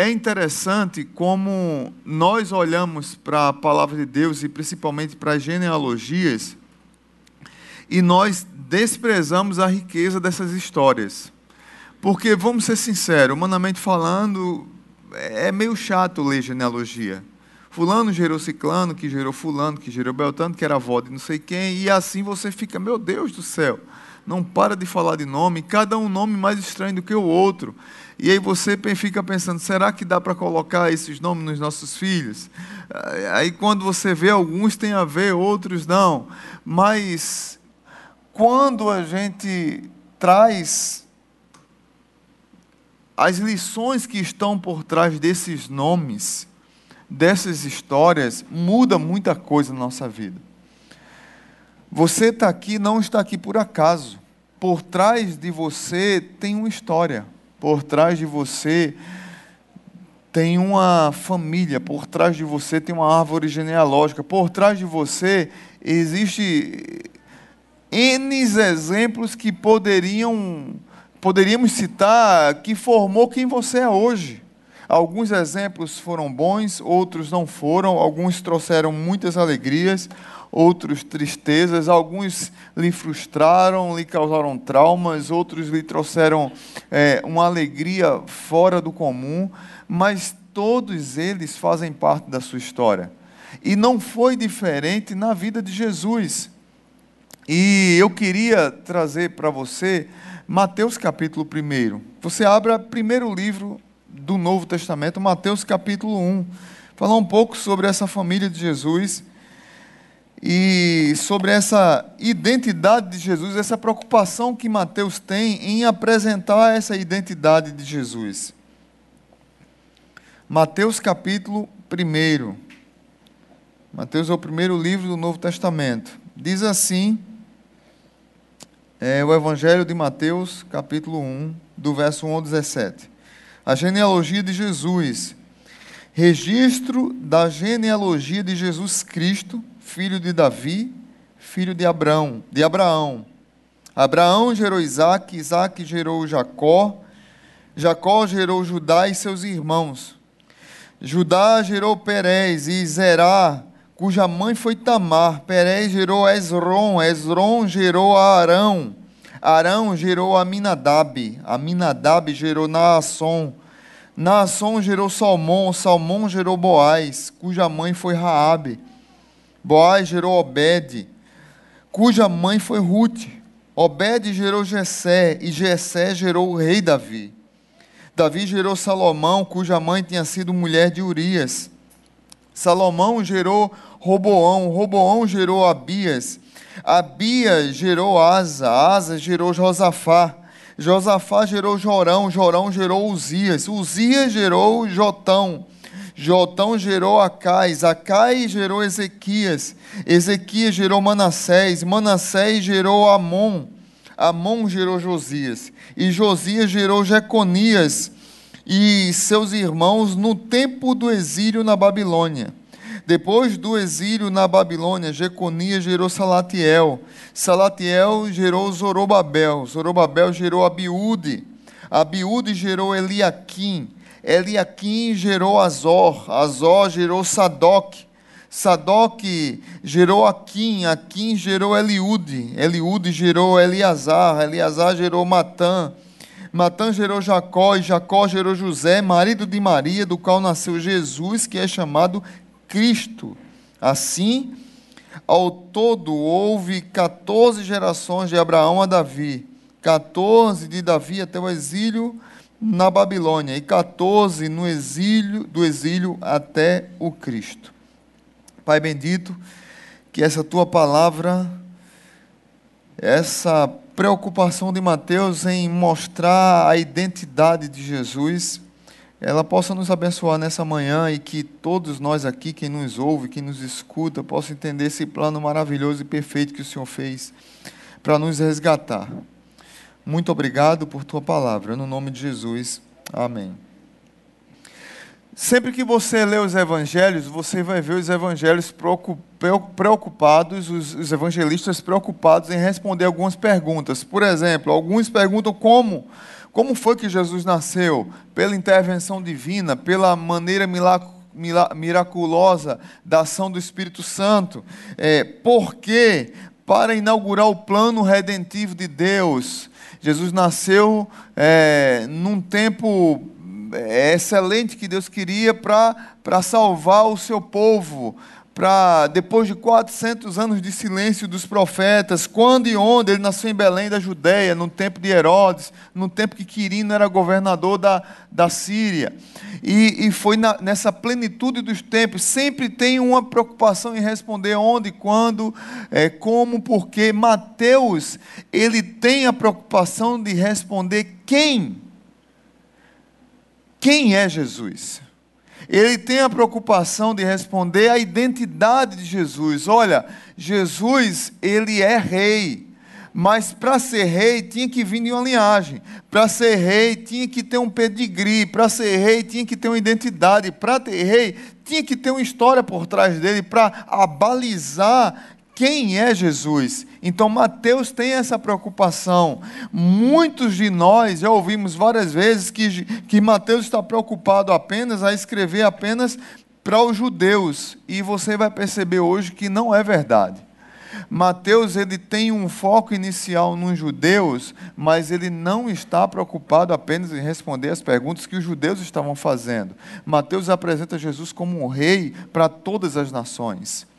é interessante como nós olhamos para a palavra de Deus e principalmente para as genealogias e nós desprezamos a riqueza dessas histórias. Porque, vamos ser sinceros, humanamente falando, é meio chato ler genealogia. Fulano gerou Ciclano, que gerou Fulano, que gerou Beltano, que era avó de não sei quem, e assim você fica, meu Deus do céu, não para de falar de nome, cada um nome mais estranho do que o outro. E aí você fica pensando, será que dá para colocar esses nomes nos nossos filhos? Aí quando você vê, alguns têm a ver, outros não. Mas quando a gente traz as lições que estão por trás desses nomes, dessas histórias, muda muita coisa na nossa vida. Você está aqui, não está aqui por acaso. Por trás de você tem uma história. Por trás de você tem uma família. Por trás de você tem uma árvore genealógica. Por trás de você existe N exemplos que poderiam poderíamos citar que formou quem você é hoje. Alguns exemplos foram bons, outros não foram, alguns trouxeram muitas alegrias, outros tristezas, alguns lhe frustraram, lhe causaram traumas, outros lhe trouxeram é, uma alegria fora do comum, mas todos eles fazem parte da sua história. E não foi diferente na vida de Jesus. E eu queria trazer para você Mateus capítulo 1. Você abra primeiro livro do Novo Testamento, Mateus capítulo 1. Falar um pouco sobre essa família de Jesus e sobre essa identidade de Jesus, essa preocupação que Mateus tem em apresentar essa identidade de Jesus. Mateus capítulo 1. Mateus é o primeiro livro do Novo Testamento. Diz assim é o Evangelho de Mateus, capítulo 1, do verso 1 ao 17. A genealogia de Jesus. Registro da genealogia de Jesus Cristo, filho de Davi, filho de Abraão, de Abraão. Abraão gerou Isaac, Isaac gerou Jacó, Jacó gerou Judá e seus irmãos. Judá gerou Perez e Zerá, cuja mãe foi Tamar. Perez gerou Esron, Esron gerou Arão. Arão gerou Aminadab, Aminadab gerou Naasson. Naasson gerou Salmão, Salmão gerou Boaz, cuja mãe foi Raabe. Boaz gerou Obed, cuja mãe foi Ruth. Obed gerou Jessé, e Jessé gerou o rei Davi. Davi gerou Salomão, cuja mãe tinha sido mulher de Urias. Salomão gerou Roboão, Roboão gerou Abias, Abias gerou Asa, Asa gerou Josafá, Josafá gerou Jorão, Jorão gerou Uzias, Uzias gerou Jotão, Jotão gerou Acais, Acais gerou Ezequias, Ezequias gerou Manassés, Manassés gerou Amon, Amon gerou Josias, e Josias gerou Jeconias e seus irmãos no tempo do exílio na Babilônia. Depois do exílio na Babilônia, Jeconias gerou Salatiel. Salatiel gerou Zorobabel. Zorobabel gerou Abiúde. Abiúde gerou Eliaquim. Eliaquim gerou Azor. Azor gerou Sadoc. Sadoc gerou Aquim. Aquim gerou Eliúde. Eliúde gerou Eleazar. Eleazar gerou Matã. Matã gerou Jacó e Jacó gerou José, marido de Maria, do qual nasceu Jesus, que é chamado Cristo. Assim, ao todo houve 14 gerações de Abraão a Davi, 14 de Davi até o exílio na Babilônia e 14 no exílio do exílio até o Cristo. Pai bendito, que essa tua palavra, essa preocupação de Mateus em mostrar a identidade de Jesus, ela possa nos abençoar nessa manhã e que todos nós aqui, quem nos ouve, quem nos escuta, possa entender esse plano maravilhoso e perfeito que o Senhor fez para nos resgatar. Muito obrigado por tua palavra, no nome de Jesus. Amém. Sempre que você lê os evangelhos, você vai ver os evangelhos preocupados, os evangelistas preocupados em responder algumas perguntas. Por exemplo, alguns perguntam como Como foi que Jesus nasceu? Pela intervenção divina, pela maneira miraculosa da ação do Espírito Santo. É, por quê? Para inaugurar o plano redentivo de Deus. Jesus nasceu é, num tempo é, excelente que Deus queria para salvar o seu povo, para depois de 400 anos de silêncio dos profetas, quando e onde ele nasceu em Belém da Judéia, no tempo de Herodes, no tempo que Quirino era governador da, da Síria. E, e foi na, nessa plenitude dos tempos, sempre tem uma preocupação em responder onde, quando, é, como, porque Mateus, ele tem a preocupação de responder quem. Quem é Jesus? Ele tem a preocupação de responder a identidade de Jesus. Olha, Jesus, ele é rei. Mas para ser rei tinha que vir de uma linhagem. Para ser rei tinha que ter um pedigree. Para ser rei tinha que ter uma identidade. Para ter rei tinha que ter uma história por trás dele para abalizar quem é Jesus. Então, Mateus tem essa preocupação. Muitos de nós já ouvimos várias vezes que, que Mateus está preocupado apenas a escrever apenas para os judeus. E você vai perceber hoje que não é verdade. Mateus ele tem um foco inicial nos judeus, mas ele não está preocupado apenas em responder as perguntas que os judeus estavam fazendo. Mateus apresenta Jesus como um rei para todas as nações.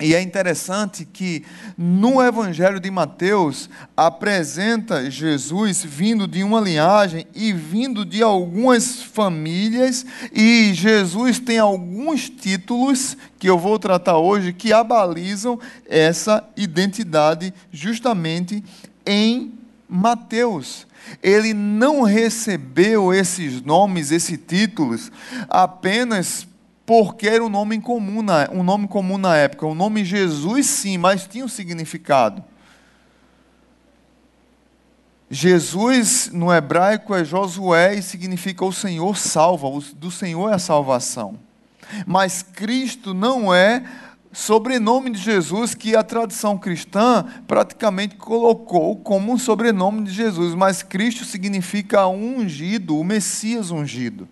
E é interessante que no Evangelho de Mateus apresenta Jesus vindo de uma linhagem e vindo de algumas famílias, e Jesus tem alguns títulos que eu vou tratar hoje que abalizam essa identidade justamente em Mateus. Ele não recebeu esses nomes, esses títulos, apenas porque era um nome comum na, um nome comum na época. O nome Jesus, sim, mas tinha um significado. Jesus, no hebraico, é Josué e significa o Senhor salva, do Senhor é a salvação. Mas Cristo não é sobrenome de Jesus que a tradição cristã praticamente colocou como um sobrenome de Jesus, mas Cristo significa ungido, o Messias ungido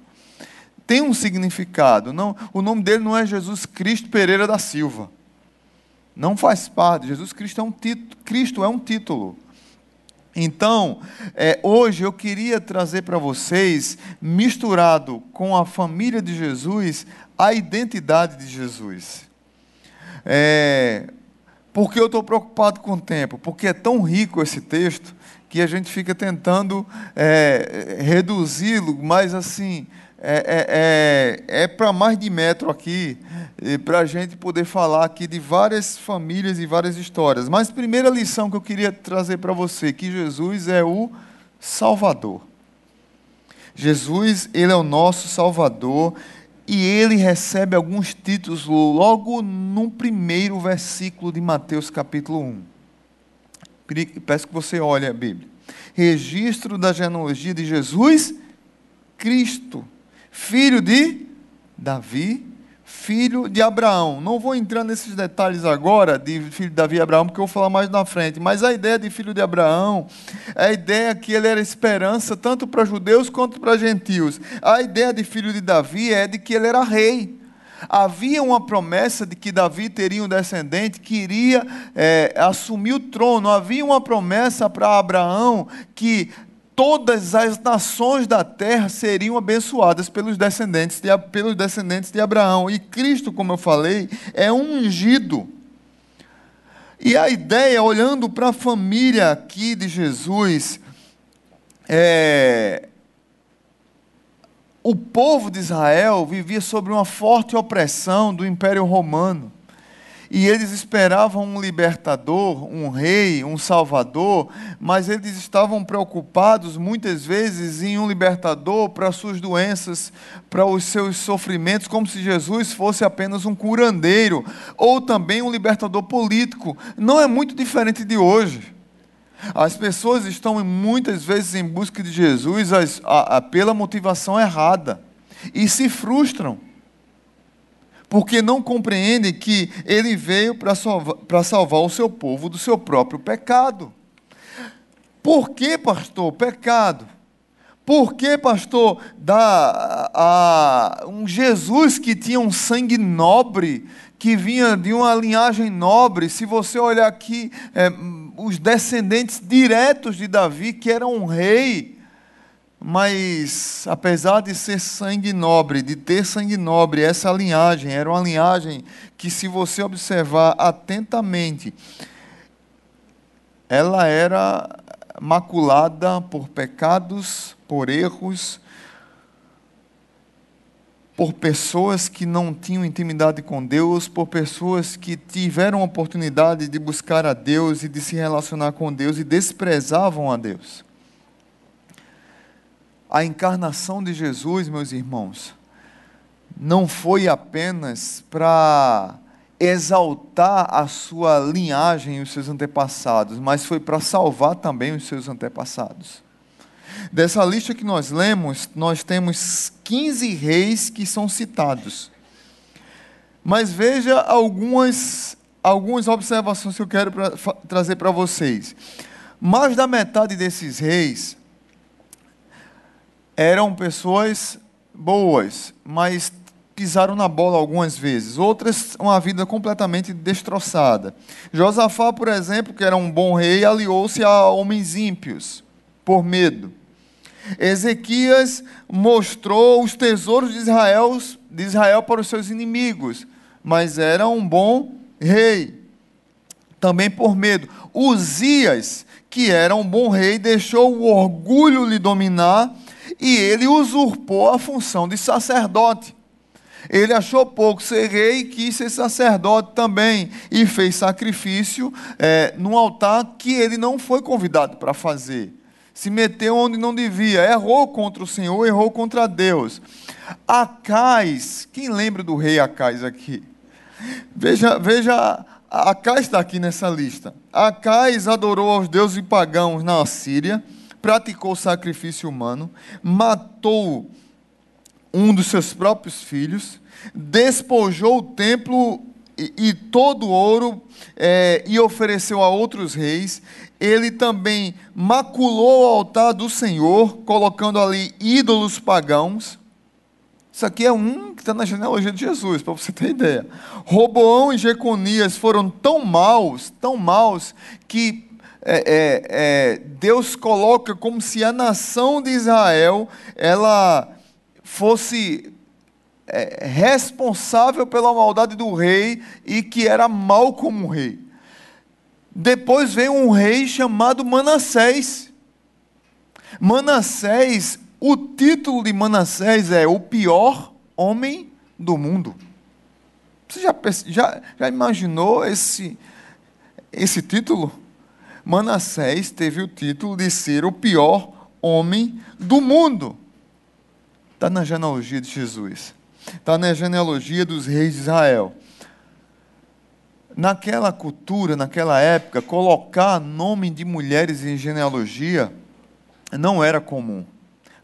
tem um significado. Não, o nome dele não é Jesus Cristo Pereira da Silva. Não faz parte. Jesus Cristo é um título. Cristo é um título. Então, é, hoje eu queria trazer para vocês, misturado com a família de Jesus, a identidade de Jesus. É, porque eu estou preocupado com o tempo? Porque é tão rico esse texto que a gente fica tentando é, reduzi-lo, mas assim, é, é, é, é para mais de metro aqui, para a gente poder falar aqui de várias famílias e várias histórias. Mas primeira lição que eu queria trazer para você, que Jesus é o Salvador. Jesus, ele é o nosso Salvador e ele recebe alguns títulos logo no primeiro versículo de Mateus capítulo 1. Peço que você olhe a Bíblia. Registro da genealogia de Jesus Cristo filho de Davi, filho de Abraão. Não vou entrar nesses detalhes agora de filho de Davi e Abraão, porque eu vou falar mais na frente. Mas a ideia de filho de Abraão a ideia que ele era esperança tanto para judeus quanto para gentios. A ideia de filho de Davi é de que ele era rei. Havia uma promessa de que Davi teria um descendente que iria é, assumir o trono. Havia uma promessa para Abraão que todas as nações da terra seriam abençoadas pelos descendentes de, pelos descendentes de Abraão. E Cristo, como eu falei, é ungido. E a ideia, olhando para a família aqui de Jesus, é, o povo de Israel vivia sob uma forte opressão do Império Romano e eles esperavam um libertador, um rei, um salvador, mas eles estavam preocupados muitas vezes em um libertador para suas doenças, para os seus sofrimentos, como se Jesus fosse apenas um curandeiro, ou também um libertador político. Não é muito diferente de hoje. As pessoas estão muitas vezes em busca de Jesus pela motivação errada e se frustram porque não compreendem que ele veio para salvar, salvar o seu povo do seu próprio pecado. Por que, pastor? Pecado. Por que, pastor, da, a, um Jesus que tinha um sangue nobre, que vinha de uma linhagem nobre, se você olhar aqui, é, os descendentes diretos de Davi, que era um rei, mas apesar de ser sangue nobre, de ter sangue nobre, essa linhagem era uma linhagem que, se você observar atentamente, ela era maculada por pecados por erros, por pessoas que não tinham intimidade com Deus, por pessoas que tiveram oportunidade de buscar a Deus e de se relacionar com Deus e desprezavam a Deus. A encarnação de Jesus, meus irmãos, não foi apenas para exaltar a sua linhagem e os seus antepassados, mas foi para salvar também os seus antepassados. Dessa lista que nós lemos, nós temos 15 reis que são citados. Mas veja algumas, algumas observações que eu quero pra, trazer para vocês. Mais da metade desses reis eram pessoas boas, mas pisaram na bola algumas vezes. Outras, uma vida completamente destroçada. Josafá, por exemplo, que era um bom rei, aliou-se a homens ímpios, por medo. Ezequias mostrou os tesouros de Israel, de Israel para os seus inimigos, mas era um bom rei, também por medo. Uzias, que era um bom rei, deixou o orgulho lhe dominar e ele usurpou a função de sacerdote. Ele achou pouco ser rei e quis ser sacerdote também. E fez sacrifício é, num altar que ele não foi convidado para fazer se meteu onde não devia, errou contra o Senhor, errou contra Deus. Acais, quem lembra do rei Acais aqui? Veja, veja, Acais está aqui nessa lista. Acais adorou aos deuses pagãos na Assíria, praticou sacrifício humano, matou um dos seus próprios filhos, despojou o templo e, e todo o ouro é, e ofereceu a outros reis. Ele também maculou o altar do Senhor, colocando ali ídolos pagãos. Isso aqui é um que está na genealogia de Jesus, para você ter ideia. Roboão e Jeconias foram tão maus, tão maus, que é, é, é, Deus coloca como se a nação de Israel ela fosse é, responsável pela maldade do rei e que era mal como rei. Depois vem um rei chamado Manassés. Manassés, o título de Manassés é o pior homem do mundo. Você já, já, já imaginou esse, esse título? Manassés teve o título de ser o pior homem do mundo. Está na genealogia de Jesus está na genealogia dos reis de Israel. Naquela cultura, naquela época, colocar nome de mulheres em genealogia não era comum.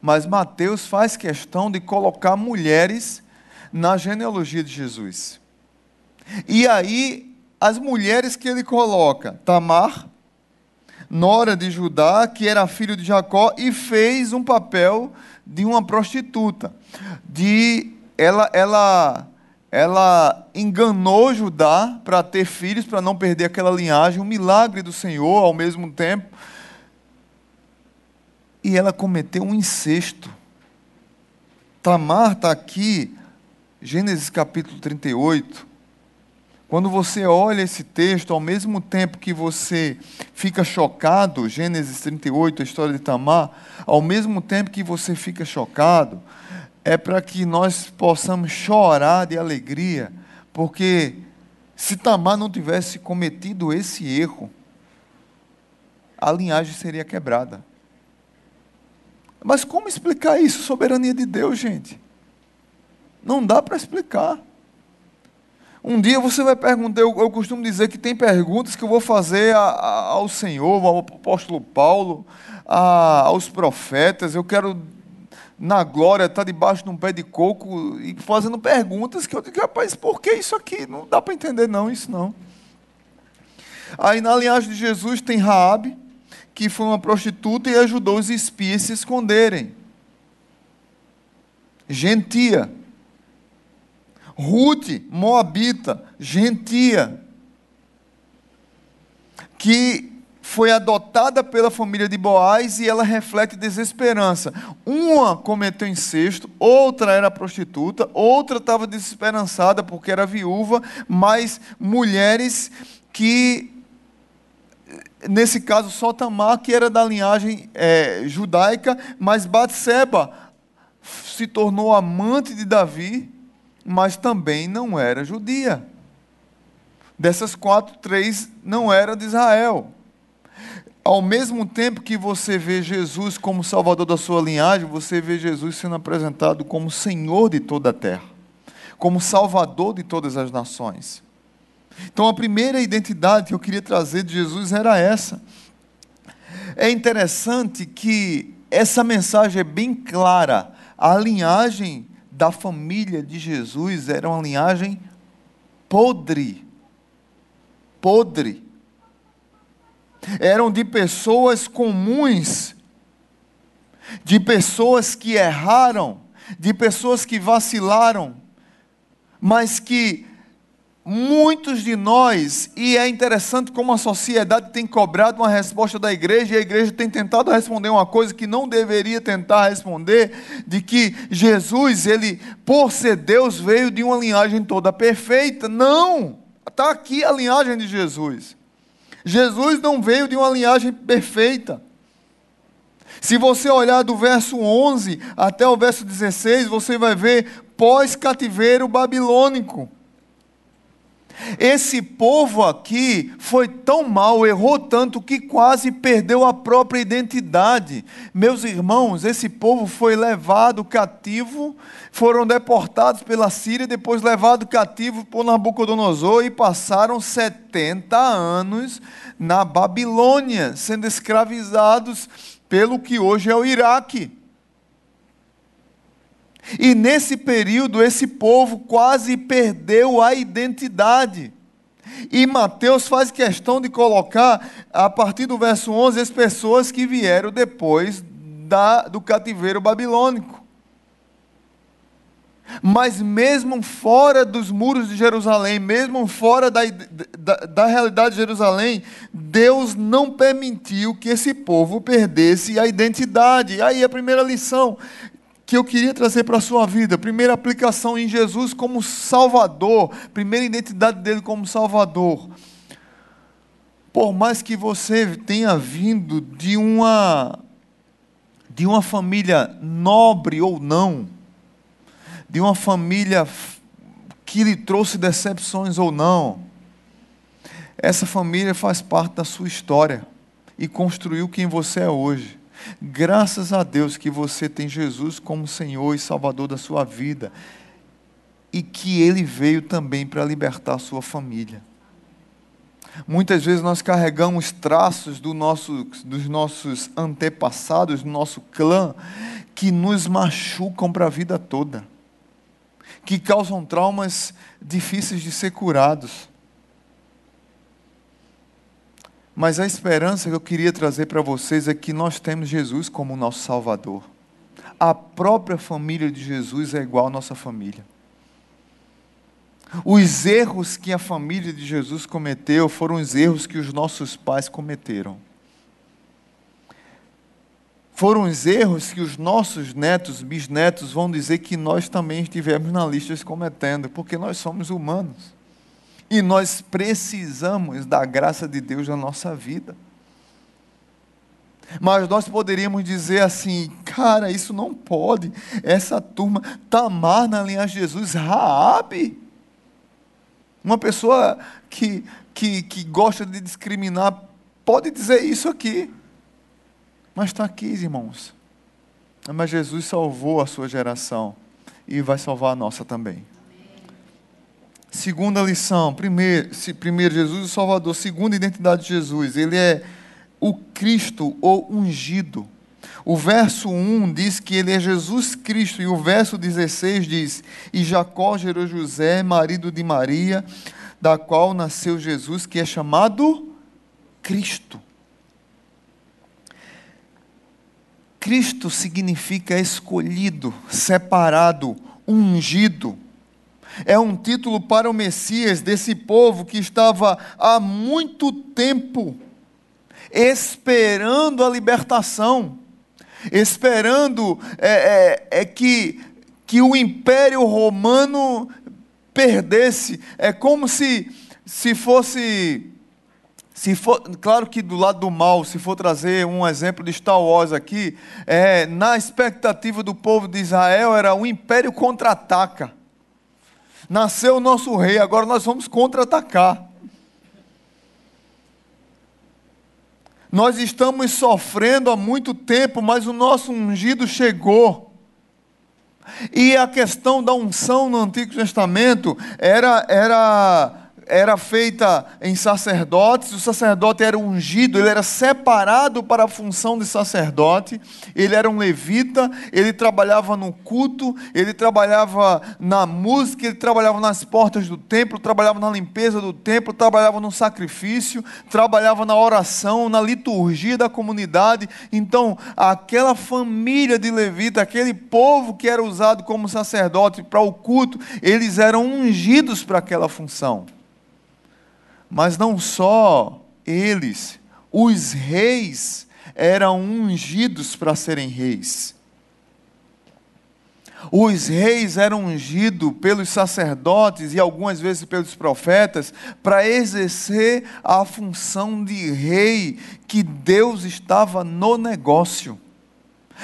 Mas Mateus faz questão de colocar mulheres na genealogia de Jesus. E aí, as mulheres que ele coloca, Tamar, nora de Judá, que era filho de Jacó, e fez um papel de uma prostituta, de ela, ela, ela enganou Judá para ter filhos, para não perder aquela linhagem, um milagre do Senhor ao mesmo tempo. E ela cometeu um incesto. Tamar está aqui, Gênesis capítulo 38. Quando você olha esse texto, ao mesmo tempo que você fica chocado, Gênesis 38, a história de Tamar, ao mesmo tempo que você fica chocado, é para que nós possamos chorar de alegria, porque se Tamar não tivesse cometido esse erro, a linhagem seria quebrada. Mas como explicar isso? Soberania de Deus, gente. Não dá para explicar. Um dia você vai perguntar, eu, eu, costumo dizer que tem perguntas que eu vou fazer a, a, ao Senhor, ao apóstolo Paulo, a, aos profetas. Eu quero na glória, está debaixo de um pé de coco e fazendo perguntas que eu digo, rapaz, por que isso aqui? Não dá para entender não, isso não. Aí na linhagem de Jesus tem Raabe, que foi uma prostituta e ajudou os espias a se esconderem. gentia. Ruth, moabita, gentia. Que foi adotada pela família de Boaz e ela reflete desesperança. Uma cometeu incesto, outra era prostituta, outra estava desesperançada porque era viúva, mas mulheres que, nesse caso, só Tamar, que era da linhagem é, judaica, mas Batseba se tornou amante de Davi, mas também não era judia. Dessas quatro, três não eram de Israel ao mesmo tempo que você vê Jesus como Salvador da sua linhagem, você vê Jesus sendo apresentado como Senhor de toda a terra, como Salvador de todas as nações. Então, a primeira identidade que eu queria trazer de Jesus era essa. É interessante que essa mensagem é bem clara. A linhagem da família de Jesus era uma linhagem podre. Podre eram de pessoas comuns, de pessoas que erraram, de pessoas que vacilaram, mas que muitos de nós, e é interessante como a sociedade tem cobrado uma resposta da igreja, e a igreja tem tentado responder uma coisa que não deveria tentar responder, de que Jesus, ele, por ser Deus, veio de uma linhagem toda perfeita. Não! Está aqui a linhagem de Jesus. Jesus não veio de uma linhagem perfeita. Se você olhar do verso 11 até o verso 16, você vai ver pós-cativeiro babilônico. Esse povo aqui foi tão mal, errou tanto que quase perdeu a própria identidade. Meus irmãos, esse povo foi levado cativo, foram deportados pela Síria, depois levado cativo por Nabucodonosor e passaram 70 anos na Babilônia, sendo escravizados pelo que hoje é o Iraque. E nesse período, esse povo quase perdeu a identidade. E Mateus faz questão de colocar, a partir do verso 11, as pessoas que vieram depois da, do cativeiro babilônico. Mas mesmo fora dos muros de Jerusalém, mesmo fora da, da, da, realidade de Jerusalém, Deus não permitiu que esse povo perdesse a identidade. Aí a primeira lição que eu queria trazer para a sua vida. Primeira aplicação em Jesus como Salvador, primeira identidade dele como Salvador. Por mais que você tenha vindo de uma de uma família nobre ou não, de uma família que lhe trouxe decepções ou não, essa família faz parte da sua história e construiu quem você é hoje. Graças a Deus que você tem Jesus como Senhor e Salvador da sua vida e que Ele veio também para libertar a sua família. Muitas vezes nós carregamos traços do nosso, dos nossos antepassados, do nosso clã, que nos machucam para a vida toda, que causam traumas difíceis de ser curados. Mas a esperança que eu queria trazer para vocês é que nós temos Jesus como nosso Salvador. A própria família de Jesus é igual à nossa família. Os erros que a família de Jesus cometeu foram os erros que os nossos pais cometeram. Foram os erros que os nossos netos, bisnetos vão dizer que nós também estivemos na lista cometendo, porque nós somos humanos. E nós precisamos da graça de Deus na nossa vida. Mas nós poderíamos dizer assim, cara, isso não pode. Essa turma, Tamar na linha de Jesus, Raabe. Uma pessoa que, que, que gosta de discriminar, pode dizer isso aqui. Mas está aqui, irmãos. Mas Jesus salvou a sua geração e vai salvar a nossa também. Segunda lição, primeiro, primeiro Jesus o Salvador, segunda identidade de Jesus, ele é o Cristo ou ungido. O verso 1 diz que ele é Jesus Cristo, e o verso 16 diz: E Jacó gerou José, marido de Maria, da qual nasceu Jesus, que é chamado Cristo. Cristo significa escolhido, separado, ungido. É um título para o Messias desse povo que estava há muito tempo esperando a libertação, esperando é, é, é que, que o Império Romano perdesse. É como se, se fosse. Se for, claro que do lado do mal, se for trazer um exemplo de Star Wars aqui, é, na expectativa do povo de Israel era o império contra-ataca. Nasceu o nosso rei, agora nós vamos contra-atacar. Nós estamos sofrendo há muito tempo, mas o nosso ungido chegou. E a questão da unção no Antigo Testamento era, era era feita em sacerdotes, o sacerdote era ungido, ele era separado para a função de sacerdote, ele era um levita, ele trabalhava no culto, ele trabalhava na música, ele trabalhava nas portas do templo, trabalhava na limpeza do templo, trabalhava no sacrifício, trabalhava na oração, na liturgia da comunidade. Então, aquela família de levita, aquele povo que era usado como sacerdote para o culto, eles eram ungidos para aquela função. Mas não só eles, os reis eram ungidos para serem reis. Os reis eram ungidos pelos sacerdotes e algumas vezes pelos profetas para exercer a função de rei que Deus estava no negócio.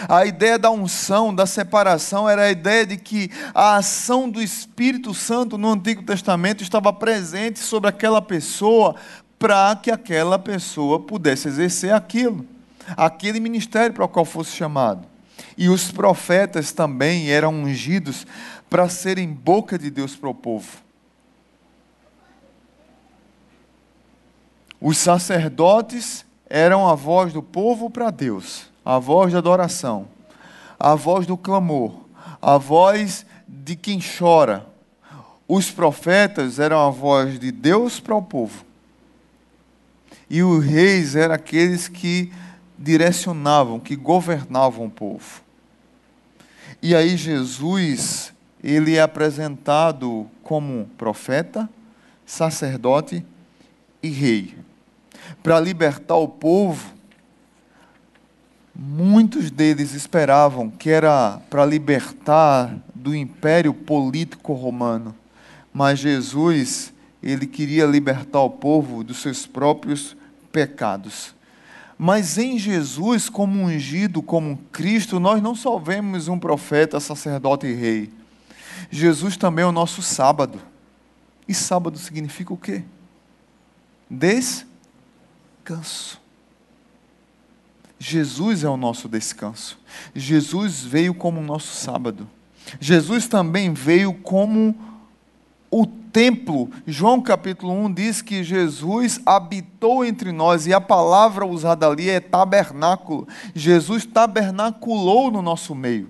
A ideia da unção, da separação, era a ideia de que a ação do Espírito Santo no Antigo Testamento estava presente sobre aquela pessoa para que aquela pessoa pudesse exercer aquilo, aquele ministério para o qual fosse chamado. E os profetas também eram ungidos para serem boca de Deus para o povo. Os sacerdotes eram a voz do povo para Deus a voz da adoração, a voz do clamor, a voz de quem chora. Os profetas eram a voz de Deus para o povo. E os reis eram aqueles que direcionavam, que governavam o povo. E aí Jesus, ele é apresentado como profeta, sacerdote e rei. Para libertar o povo Muitos deles esperavam que era para libertar do império político romano, mas Jesus, ele queria libertar o povo dos seus próprios pecados. Mas em Jesus, como ungido, como Cristo, nós não só vemos um profeta, sacerdote e rei. Jesus também é o nosso sábado. E sábado significa o quê? Descanso. Jesus é o nosso descanso. Jesus veio como o nosso sábado. Jesus também veio como o templo. João capítulo 1 diz que Jesus habitou entre nós e a palavra usada ali é tabernáculo. Jesus tabernaculou no nosso meio.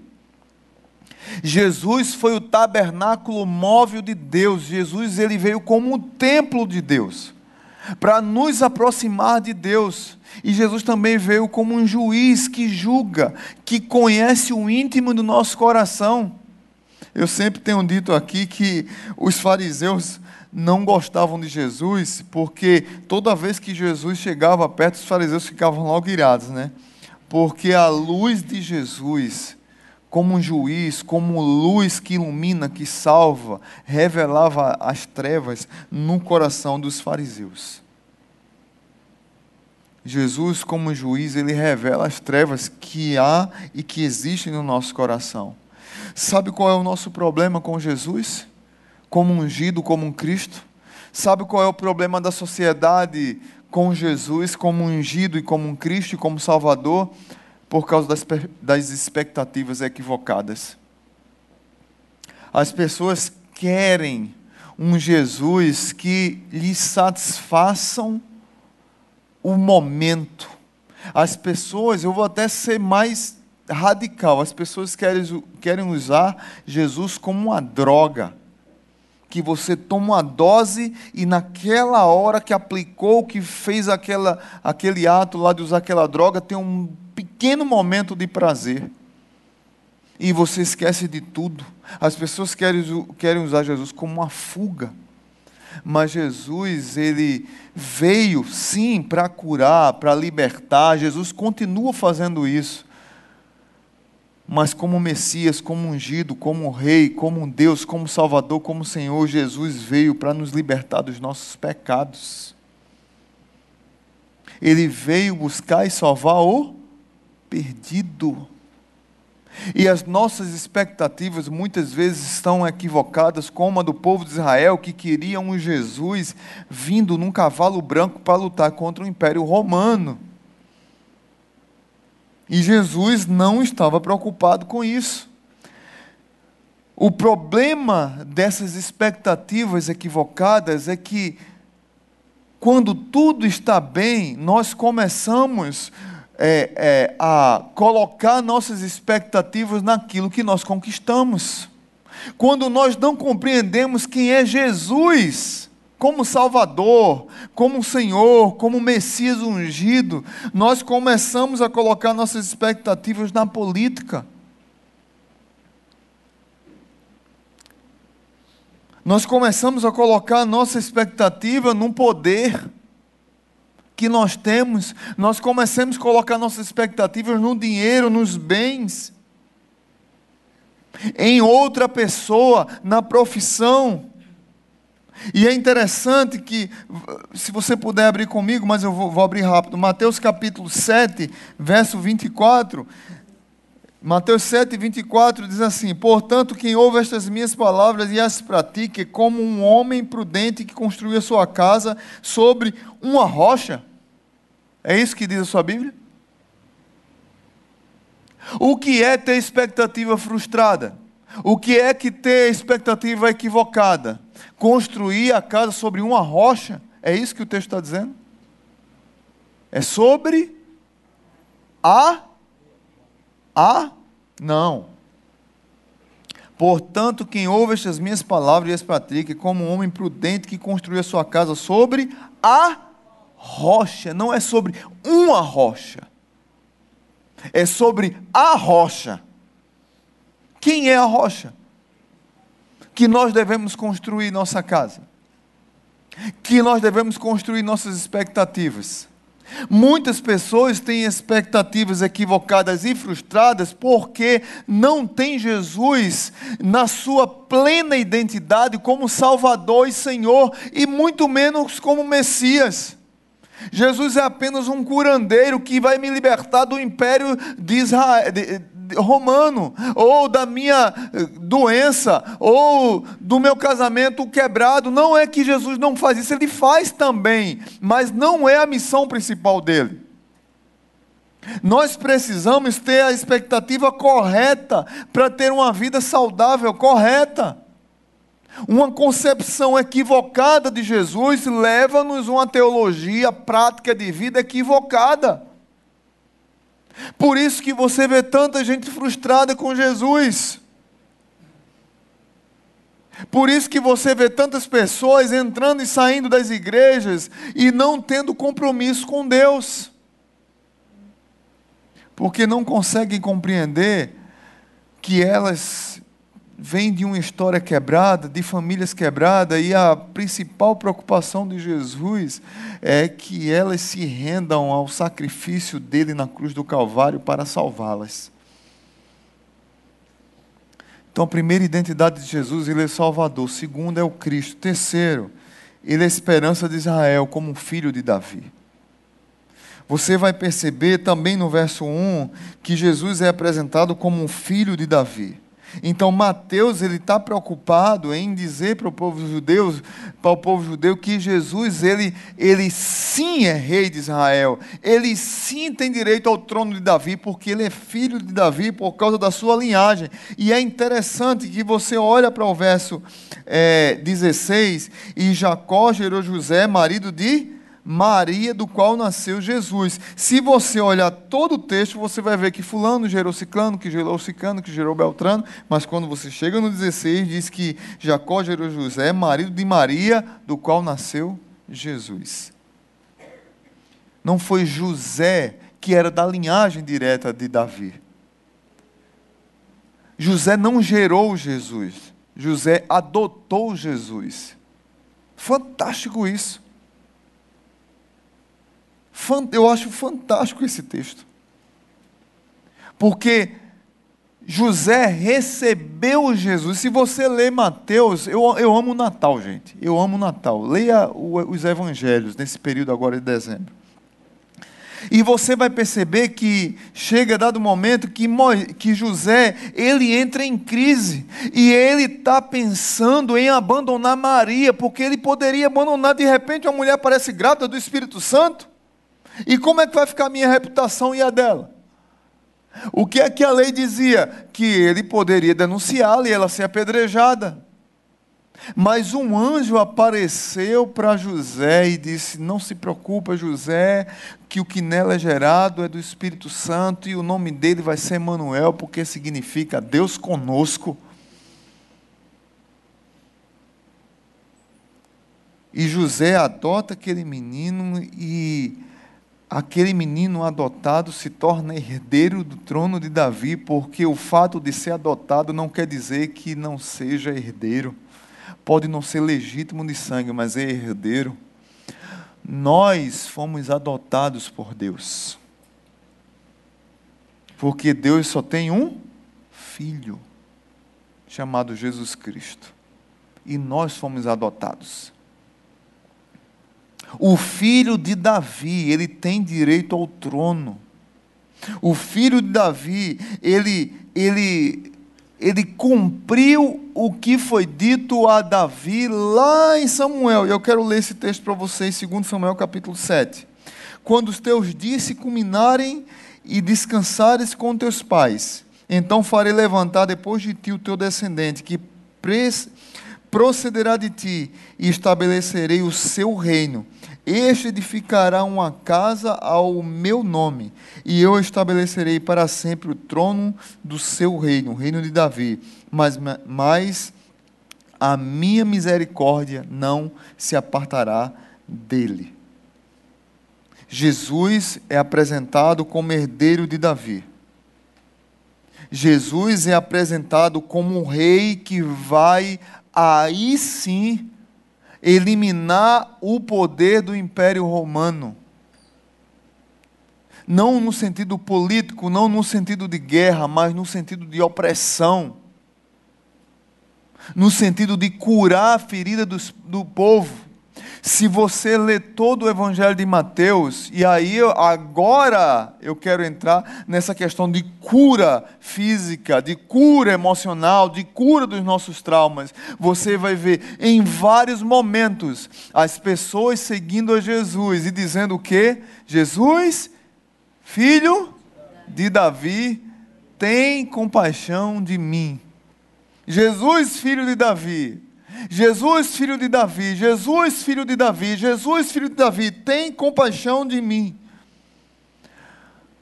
Jesus foi o tabernáculo móvel de Deus. Jesus ele veio como o templo de Deus para nos aproximar de Deus. E Jesus também veio como um juiz que julga, que conhece o íntimo do nosso coração. Eu sempre tenho dito aqui que os fariseus não gostavam de Jesus, porque toda vez que Jesus chegava perto, os fariseus ficavam logo irados, né? Porque a luz de Jesus, como um juiz, como luz que ilumina, que salva, revelava as trevas no coração dos fariseus. Jesus, como juiz, ele revela as trevas que há e que existem no nosso coração. Sabe qual é o nosso problema com Jesus? Como ungido, como um Cristo? Sabe qual é o problema da sociedade com Jesus, como ungido e como um Cristo e como Salvador? Por causa das, das expectativas equivocadas. As pessoas querem um Jesus que lhes satisfaçam o momento. As pessoas, eu vou até ser mais radical, as pessoas querem, querem usar Jesus como uma droga. Que você toma uma dose e naquela hora que aplicou, que fez aquela, aquele ato lá de usar aquela droga, tem um pequeno momento de prazer. E você esquece de tudo. As pessoas querem, querem usar Jesus como uma fuga. Mas Jesus, ele veio sim para curar, para libertar. Jesus continua fazendo isso. Mas como Messias, como ungido, como rei, como Deus, como Salvador, como Senhor, Jesus veio para nos libertar dos nossos pecados. Ele veio buscar e salvar o perdido. E as nossas expectativas muitas vezes estão equivocadas, como a do povo de Israel, que queria um Jesus vindo num cavalo branco para lutar contra o Império Romano. E Jesus não estava preocupado com isso. O problema dessas expectativas equivocadas é que, quando tudo está bem, nós começamos é, é, a colocar nossas expectativas naquilo que nós conquistamos. Quando nós não compreendemos quem é Jesus, como Salvador, como Senhor, como Messias ungido, nós começamos a colocar nossas expectativas na política. Nós começamos a colocar nossa expectativa num poder que nós temos, nós começamos a colocar nossas expectativas no dinheiro, nos bens, em outra pessoa, na profissão. E é interessante que, se você puder abrir comigo, mas eu vou, vou abrir rápido, Mateus capítulo 7, verso 24. Mateus 7, 24 diz assim: Portanto, quem ouve estas minhas palavras e as pratique, como um homem prudente que construiu a sua casa sobre uma rocha. É isso que diz a sua Bíblia? O que é ter expectativa frustrada? O que é que ter expectativa equivocada? Construir a casa sobre uma rocha? É isso que o texto está dizendo? É sobre a. A? Não. Portanto, quem ouve estas minhas palavras e as pratica, como um homem prudente que construiu a sua casa sobre a rocha, não é sobre uma rocha, é sobre a rocha. Quem é a rocha? Que nós devemos construir nossa casa, que nós devemos construir nossas expectativas. Muitas pessoas têm expectativas equivocadas e frustradas porque não tem Jesus na sua plena identidade como Salvador e Senhor, e muito menos como Messias. Jesus é apenas um curandeiro que vai me libertar do império de Israel, de, de, romano, ou da minha eh, doença, ou do meu casamento quebrado. Não é que Jesus não faz isso, ele faz também, mas não é a missão principal dele. Nós precisamos ter a expectativa correta para ter uma vida saudável, correta. Uma concepção equivocada de Jesus leva-nos a uma teologia prática de vida equivocada. Por isso que você vê tanta gente frustrada com Jesus. Por isso que você vê tantas pessoas entrando e saindo das igrejas e não tendo compromisso com Deus. Porque não conseguem compreender que elas vem de uma história quebrada, de famílias quebradas, e a principal preocupação de Jesus é que elas se rendam ao sacrifício dele na cruz do Calvário para salvá-las. Então, a primeira identidade de Jesus, ele é Salvador. Segundo, é o Cristo. Terceiro, ele é a esperança de Israel como um filho de Davi. Você vai perceber também no verso 1 que Jesus é apresentado como um filho de Davi. Então Mateus ele está preocupado em dizer para o povo judeu, para o povo judeu que Jesus ele, ele sim é rei de Israel, ele sim tem direito ao trono de Davi porque ele é filho de Davi por causa da sua linhagem. E é interessante que você olha para o verso é, 16 e Jacó gerou José, marido de Maria, do qual nasceu Jesus. Se você olhar todo o texto, você vai ver que Fulano gerou Ciclano, que gerou Cicano, que gerou Beltrano, mas quando você chega no 16, diz que Jacó gerou José, marido de Maria, do qual nasceu Jesus. Não foi José que era da linhagem direta de Davi. José não gerou Jesus, José adotou Jesus. Fantástico isso. Eu acho fantástico esse texto. Porque José recebeu Jesus. Se você lê Mateus, eu, eu amo o Natal, gente. Eu amo o Natal. Leia os evangelhos nesse período agora de dezembro. E você vai perceber que chega dado momento que, que José ele entra em crise e ele está pensando em abandonar Maria, porque ele poderia abandonar de repente uma mulher parece grávida do Espírito Santo. E como é que vai ficar a minha reputação e a dela? O que é que a lei dizia? Que ele poderia denunciá-la e ela ser apedrejada. Mas um anjo apareceu para José e disse: Não se preocupa, José, que o que nela é gerado é do Espírito Santo e o nome dele vai ser Manuel, porque significa Deus conosco. E José adota aquele menino e aquele menino adotado se torna herdeiro do trono de Davi, porque o fato de ser adotado não quer dizer que não seja herdeiro. Pode não ser legítimo de sangue, mas é herdeiro. Nós fomos adotados por Deus. Porque Deus só tem um filho, chamado Jesus Cristo. E nós fomos adotados. O filho de Davi, ele tem direito ao trono. O filho de Davi, ele, ele, ele cumpriu o que foi dito a Davi lá em Samuel. E eu quero ler esse texto para vocês, 2 Samuel capítulo 7. Quando os teus dias se culminarem e descansares com teus pais, então farei levantar depois de ti o teu descendente, que procederá de ti, e estabelecerei o seu reino este edificará uma casa ao meu nome, e eu estabelecerei para sempre o trono do seu reino, o reino de Davi. Mas, mas a minha misericórdia não se apartará dele. Jesus é apresentado como herdeiro de Davi. Jesus é apresentado como um rei que vai aí sim eliminar o poder do Império Romano. Não no sentido político, não no sentido de guerra, mas no sentido de opressão. No sentido de curar a ferida do, do povo. Se você lê todo o Evangelho de Mateus, e aí agora eu quero entrar nessa questão de cura física, de cura emocional, de cura dos nossos traumas, você vai ver em vários momentos as pessoas seguindo a Jesus e dizendo o que? Jesus, filho de Davi, tem compaixão de mim. Jesus, filho de Davi, Jesus, filho de Davi, Jesus, filho de Davi, Jesus, filho de Davi, tem compaixão de mim.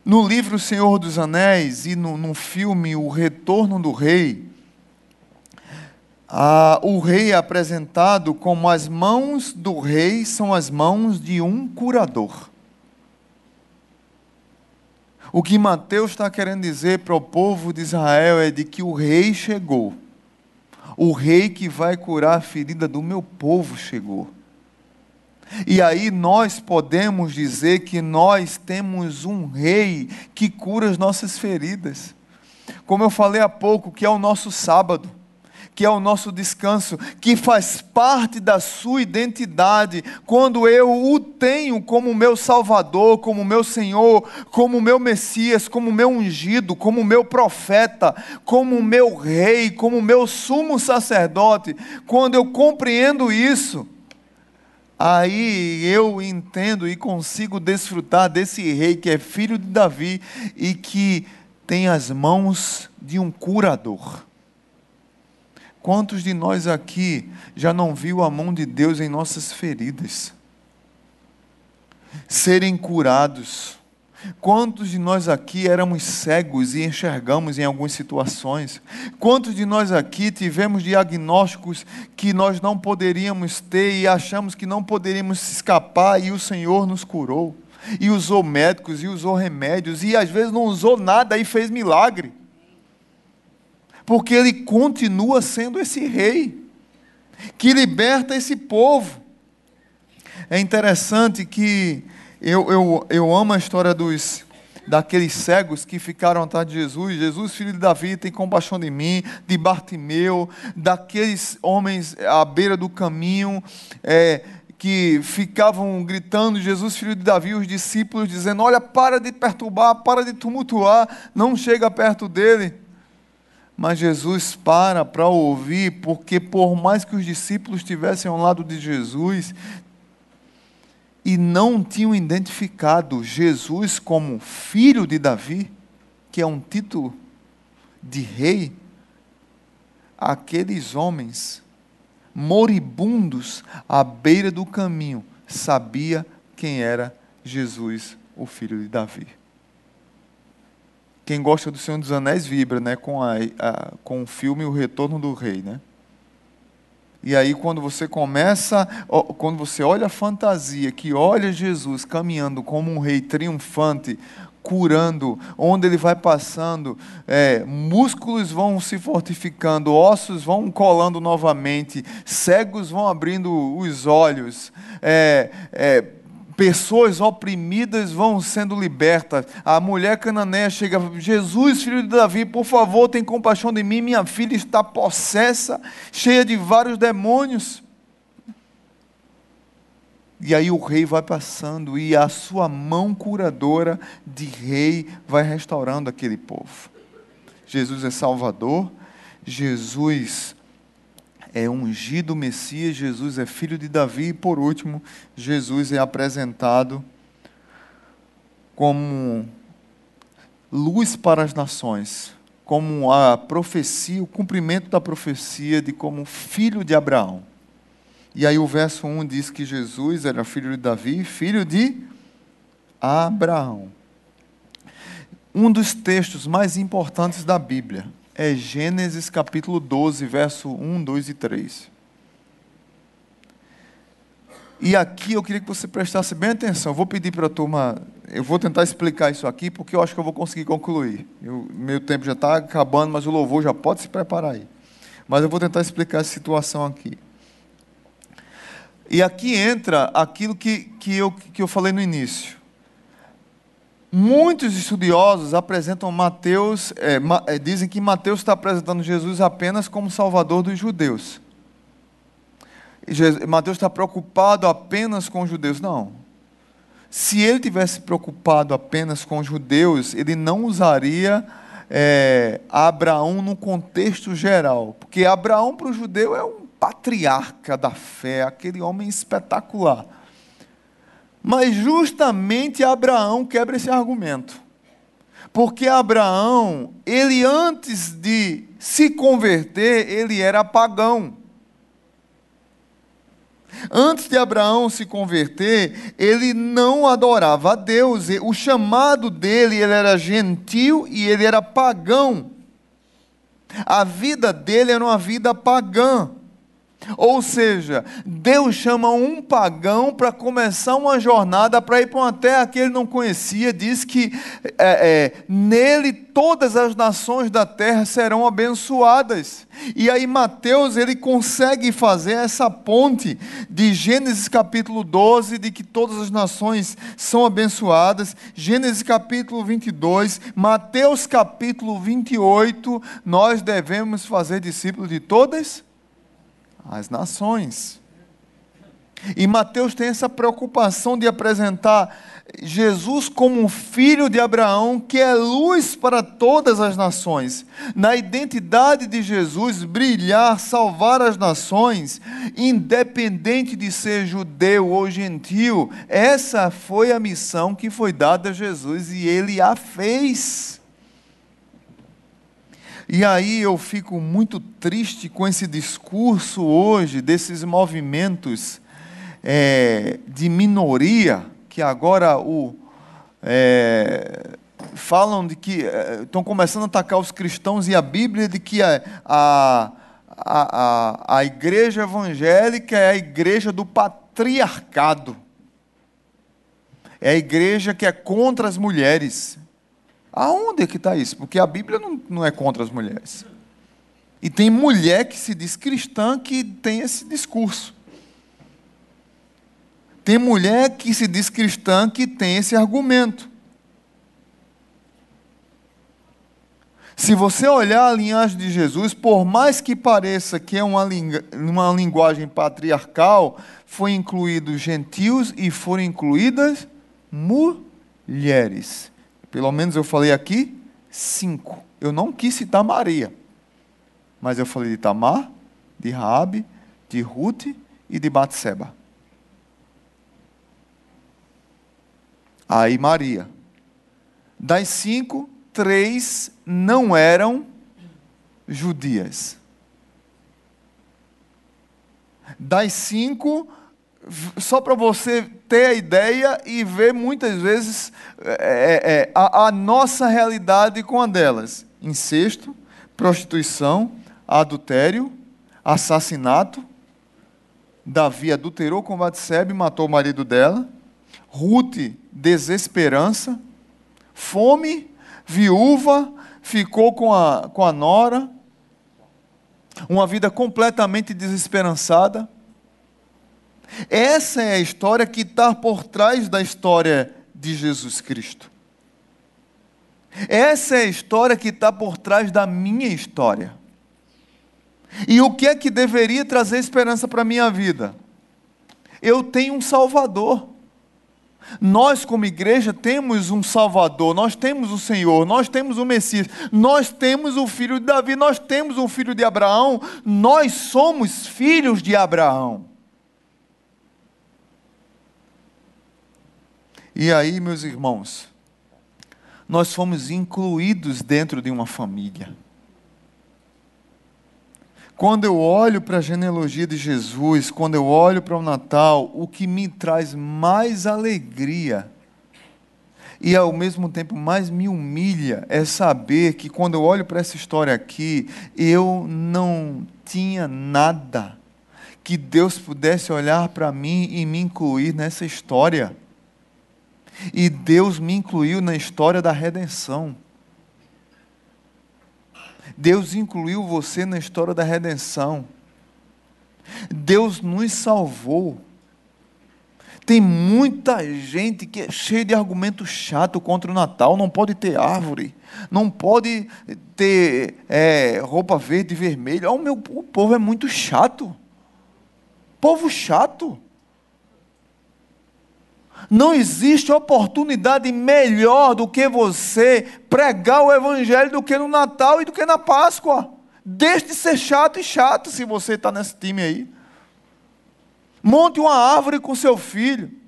No livro Senhor dos Anéis e no, no filme O Retorno do Rei, a, o rei é apresentado como as mãos do rei são as mãos de um curador. O que Mateus está querendo dizer para o povo de Israel é de que o rei chegou o rei que vai curar a ferida do meu povo chegou. E aí nós podemos dizer que nós temos um rei que cura as nossas feridas. Como eu falei há pouco, que é o nosso sábado que é o nosso descanso, que faz parte da sua identidade, quando eu o tenho como meu Salvador, como meu Senhor, como meu Messias, como meu ungido, como meu profeta, como meu rei, como meu sumo sacerdote, quando eu compreendo isso, aí eu entendo e consigo desfrutar desse rei que é filho de Davi e que tem as mãos de um curador. Quantos de nós aqui já não viu a mão de Deus em nossas feridas? Serem curados. Quantos de nós aqui éramos cegos e enxergamos em algumas situações? Quantos de nós aqui tivemos diagnósticos que nós não poderíamos ter e achamos que não poderíamos escapar e o Senhor nos curou? e usou médicos, e usou remédios, e às vezes não usou nada e fez milagre. Porque ele continua sendo esse rei que liberta esse povo. É interessante que eu, eu, eu amo a história dos daqueles cegos que ficaram atrás de Jesus. Jesus, filho de Davi, tem compaixão de mim, de Bartimeu, daqueles homens à beira do caminho. É, que ficavam gritando, Jesus, filho de Davi, os discípulos dizendo: Olha, para de perturbar, para de tumultuar, não chega perto dele. Mas Jesus para para ouvir, porque por mais que os discípulos estivessem ao lado de Jesus, e não tinham identificado Jesus como filho de Davi, que é um título de rei, aqueles homens moribundos à beira do caminho sabia quem era Jesus, o filho de Davi. Quem gosta do Senhor dos Anéis vibra, né, com, a, a, com o filme O Retorno do Rei, né? E aí, quando você começa, quando você olha a fantasia, que olha Jesus caminhando como um rei triunfante, curando, onde ele vai passando, é, músculos vão se fortificando, ossos vão colando novamente, cegos vão abrindo os olhos, é, é, pessoas oprimidas vão sendo libertas. A mulher cananeia chega, Jesus, filho de Davi, por favor, tem compaixão de mim, minha filha está possessa, cheia de vários demônios. E aí o rei vai passando e a sua mão curadora de rei vai restaurando aquele povo. Jesus é Salvador, Jesus é ungido Messias, Jesus é filho de Davi, e por último, Jesus é apresentado como luz para as nações, como a profecia, o cumprimento da profecia de como filho de Abraão. E aí o verso 1 diz que Jesus era filho de Davi, filho de Abraão. Um dos textos mais importantes da Bíblia é Gênesis capítulo 12, verso 1, 2 e 3. E aqui eu queria que você prestasse bem atenção. Eu vou pedir para a turma, eu vou tentar explicar isso aqui, porque eu acho que eu vou conseguir concluir. Eu, meu tempo já está acabando, mas o louvor já pode se preparar aí. Mas eu vou tentar explicar essa situação aqui. E aqui entra aquilo que, que, eu, que eu falei no início. Muitos estudiosos apresentam Mateus, é, é, dizem que Mateus está apresentando Jesus apenas como Salvador dos judeus. Mateus está preocupado apenas com os judeus. Não. Se ele tivesse preocupado apenas com os judeus, ele não usaria é, Abraão no contexto geral. Porque Abraão para o judeu é um patriarca da fé, aquele homem espetacular. Mas justamente Abraão quebra esse argumento. Porque Abraão, ele antes de se converter, ele era pagão. Antes de Abraão se converter, ele não adorava a Deus. O chamado dele, ele era gentil e ele era pagão. A vida dele era uma vida pagã. Ou seja, Deus chama um pagão para começar uma jornada para ir para uma terra que ele não conhecia. Diz que é, é, nele todas as nações da terra serão abençoadas. E aí Mateus ele consegue fazer essa ponte de Gênesis capítulo 12 de que todas as nações são abençoadas, Gênesis capítulo 22, Mateus capítulo 28, nós devemos fazer discípulos de todas as nações. E Mateus tem essa preocupação de apresentar Jesus como um filho de Abraão, que é luz para todas as nações. Na identidade de Jesus, brilhar, salvar as nações, independente de ser judeu ou gentil, essa foi a missão que foi dada a Jesus e ele a fez. E aí eu fico muito triste com esse discurso hoje, desses movimentos é, de minoria, que agora o, é, falam de que é, estão começando a atacar os cristãos e a Bíblia de que a, a, a, a igreja evangélica é a igreja do patriarcado. É a igreja que é contra as mulheres. Aonde é que está isso? Porque a Bíblia não, não é contra as mulheres. E tem mulher que se diz cristã que tem esse discurso. Tem mulher que se diz cristã que tem esse argumento. Se você olhar a linhagem de Jesus, por mais que pareça que é uma, uma linguagem patriarcal, foi incluído gentios e foram incluídas mulheres. Pelo menos eu falei aqui cinco. Eu não quis citar Maria, mas eu falei de Tamar, de Raabe, de Ruth e de Batseba. Aí Maria. Das cinco, três não eram judias. Das cinco, só para você ter a ideia e ver muitas vezes é, é, é, a, a nossa realidade com a delas: incesto, prostituição, adultério, assassinato. Davi adulterou com e matou o marido dela. Ruth, desesperança. Fome, viúva, ficou com a, com a nora, uma vida completamente desesperançada. Essa é a história que está por trás da história de Jesus Cristo. Essa é a história que está por trás da minha história. E o que é que deveria trazer esperança para a minha vida? Eu tenho um Salvador. Nós, como igreja, temos um Salvador, nós temos o Senhor, nós temos o Messias, nós temos o filho de Davi, nós temos o filho de Abraão, nós somos filhos de Abraão. E aí, meus irmãos, nós fomos incluídos dentro de uma família. Quando eu olho para a genealogia de Jesus, quando eu olho para o Natal, o que me traz mais alegria e ao mesmo tempo mais me humilha é saber que quando eu olho para essa história aqui, eu não tinha nada que Deus pudesse olhar para mim e me incluir nessa história. E Deus me incluiu na história da redenção. Deus incluiu você na história da redenção. Deus nos salvou. Tem muita gente que é cheia de argumento chato contra o Natal. Não pode ter árvore, não pode ter é, roupa verde e vermelha. Oh, meu, o povo é muito chato. Povo chato. Não existe oportunidade melhor do que você pregar o Evangelho do que no Natal e do que na Páscoa. Deixe de ser chato e chato se você está nesse time aí. Monte uma árvore com seu filho.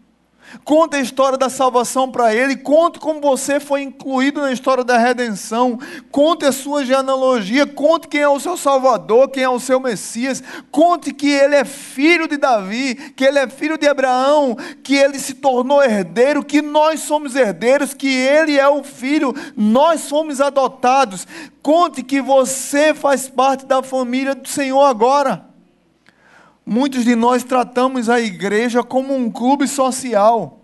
Conte a história da salvação para ele, conte como você foi incluído na história da redenção, conte a sua genealogia, conte quem é o seu Salvador, quem é o seu Messias, conte que ele é filho de Davi, que ele é filho de Abraão, que ele se tornou herdeiro, que nós somos herdeiros, que ele é o filho, nós somos adotados. Conte que você faz parte da família do Senhor agora. Muitos de nós tratamos a igreja como um clube social.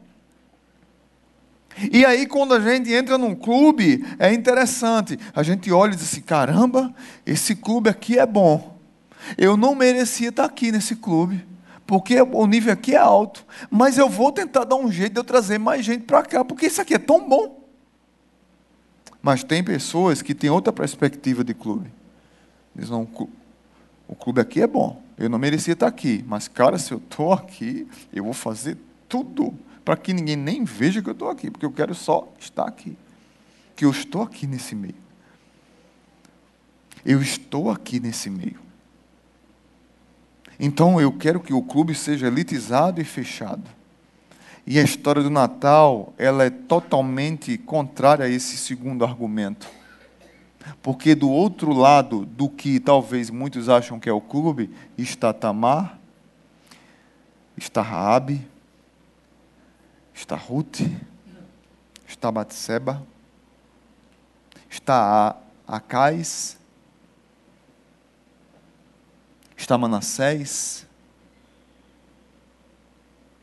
E aí, quando a gente entra num clube, é interessante. A gente olha e diz assim: caramba, esse clube aqui é bom. Eu não merecia estar aqui nesse clube, porque o nível aqui é alto. Mas eu vou tentar dar um jeito de eu trazer mais gente para cá, porque isso aqui é tão bom. Mas tem pessoas que têm outra perspectiva de clube. Eles não, o clube aqui é bom. Eu não merecia estar aqui, mas, cara, se eu estou aqui, eu vou fazer tudo para que ninguém nem veja que eu estou aqui, porque eu quero só estar aqui. Que eu estou aqui nesse meio. Eu estou aqui nesse meio. Então eu quero que o clube seja elitizado e fechado. E a história do Natal, ela é totalmente contrária a esse segundo argumento. Porque do outro lado do que talvez muitos acham que é o clube, está Tamar, está Raabe, está Ruth, está Batseba, está Acais, está Manassés,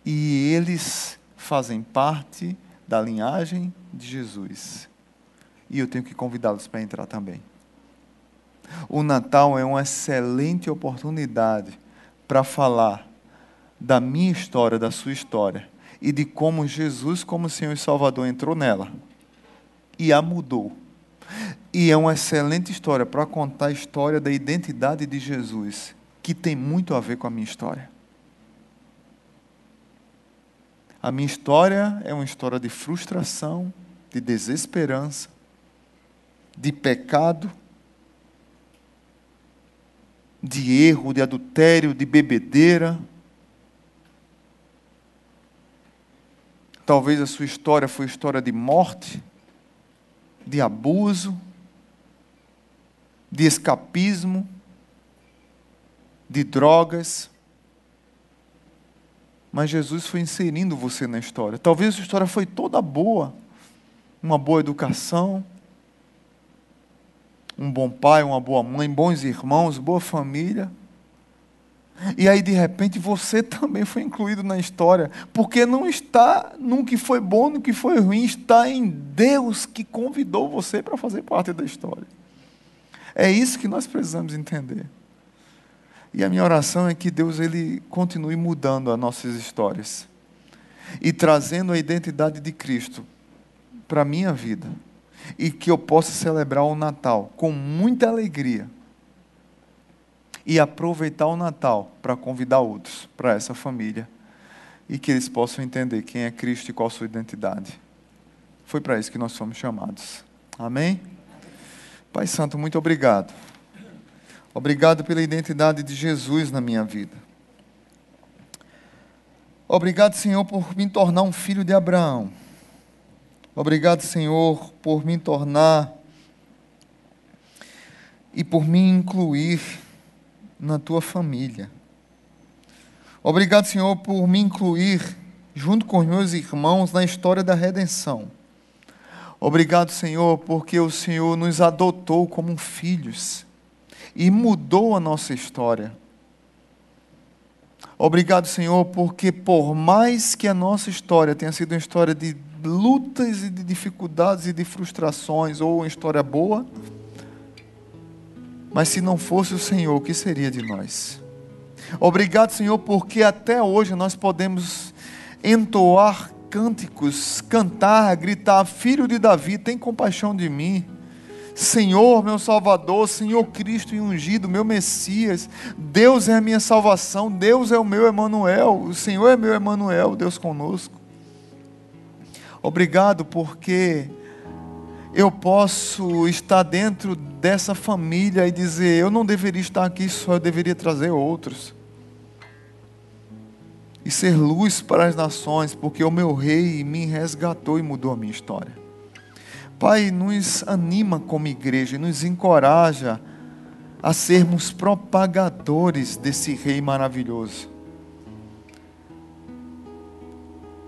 e eles fazem parte da linhagem de Jesus. E eu tenho que convidá-los para entrar também. O Natal é uma excelente oportunidade para falar da minha história, da sua história, e de como Jesus, como Senhor e Salvador, entrou nela e a mudou. E é uma excelente história para contar a história da identidade de Jesus, que tem muito a ver com a minha história. A minha história é uma história de frustração, de desesperança, de pecado, de erro, de adultério, de bebedeira. Talvez a sua história foi história de morte, de abuso, de escapismo, de drogas mas Jesus foi inserindo você na história. Talvez a sua história foi toda boa, uma boa educação, um bom pai, uma boa mãe, bons irmãos, boa família. E aí, de repente, você também foi incluído na história, porque não está no que foi bom, no que foi ruim, está em Deus que convidou você para fazer parte da história. É isso que nós precisamos entender. E a minha oração é que Deus ele continue mudando as nossas histórias e trazendo a identidade de Cristo para a minha vida e que eu possa celebrar o Natal com muita alegria e aproveitar o Natal para convidar outros para essa família e que eles possam entender quem é Cristo e qual a sua identidade. Foi para isso que nós fomos chamados. Amém? Pai Santo, muito obrigado. Obrigado pela identidade de Jesus na minha vida. Obrigado, Senhor, por me tornar um filho de Abraão. Obrigado, Senhor, por me tornar e por me incluir na tua família. Obrigado, Senhor, por me incluir junto com os meus irmãos na história da redenção. Obrigado, Senhor, porque o Senhor nos adotou como filhos e mudou a nossa história. Obrigado, Senhor, porque por mais que a nossa história tenha sido uma história de lutas e de dificuldades e de frustrações, ou uma história boa, mas se não fosse o Senhor, o que seria de nós? Obrigado, Senhor, porque até hoje nós podemos entoar cânticos, cantar, gritar: Filho de Davi, tem compaixão de mim. Senhor, meu Salvador, Senhor Cristo ungido, meu Messias, Deus é a minha salvação, Deus é o meu Emanuel, o Senhor é meu Emanuel, Deus conosco. Obrigado porque eu posso estar dentro dessa família e dizer, eu não deveria estar aqui só, eu deveria trazer outros. E ser luz para as nações, porque o meu rei me resgatou e mudou a minha história. Pai, nos anima como igreja, nos encoraja a sermos propagadores desse Rei maravilhoso.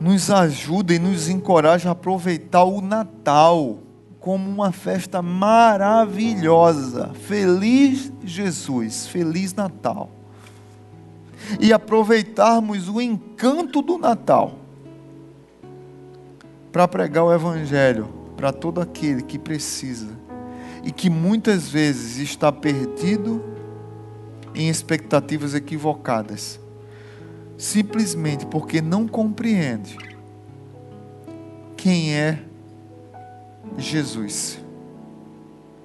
Nos ajuda e nos encoraja a aproveitar o Natal como uma festa maravilhosa. Feliz Jesus, feliz Natal. E aproveitarmos o encanto do Natal para pregar o Evangelho para todo aquele que precisa e que muitas vezes está perdido em expectativas equivocadas, simplesmente porque não compreende quem é Jesus.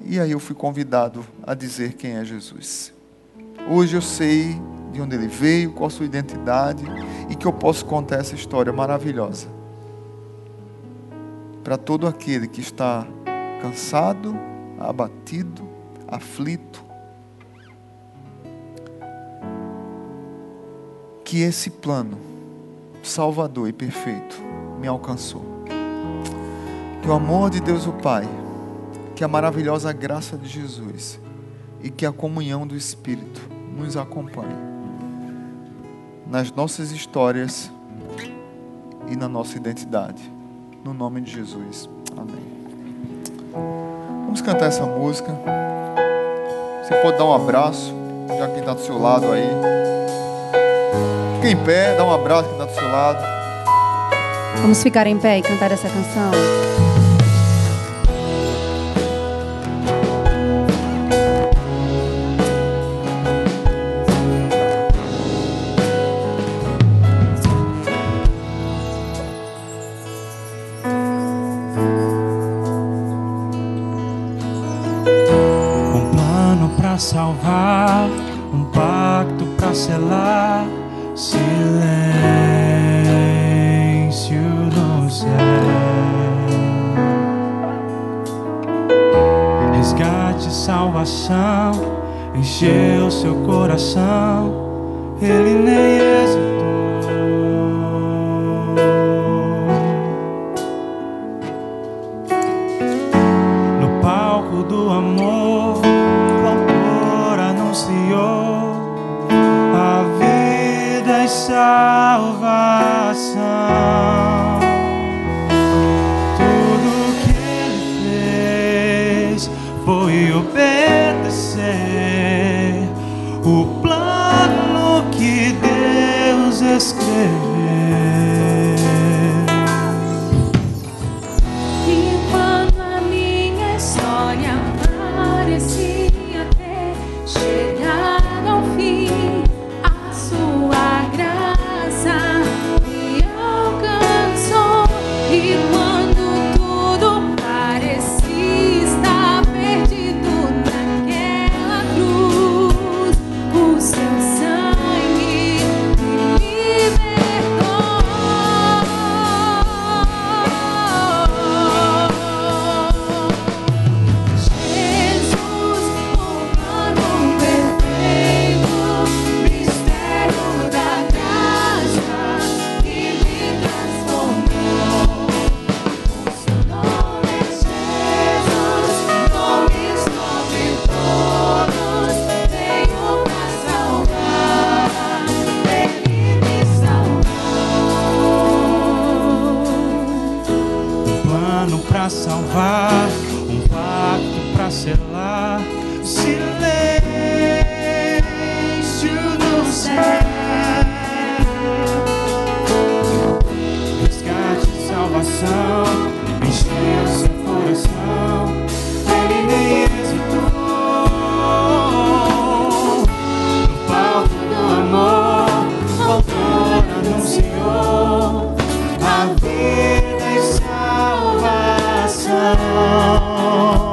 E aí eu fui convidado a dizer quem é Jesus. Hoje eu sei de onde ele veio, qual a sua identidade e que eu posso contar essa história maravilhosa para todo aquele que está cansado, abatido, aflito. Que esse plano salvador e perfeito me alcançou. Que o amor de Deus o Pai, que a maravilhosa graça de Jesus e que a comunhão do Espírito nos acompanhe nas nossas histórias e na nossa identidade no nome de Jesus. Amém. Vamos cantar essa música. Você pode dar um abraço, já quem está do seu lado aí. Fica em pé, dá um abraço quem está do seu lado. Vamos ficar em pé e cantar essa canção. yeah. Oh.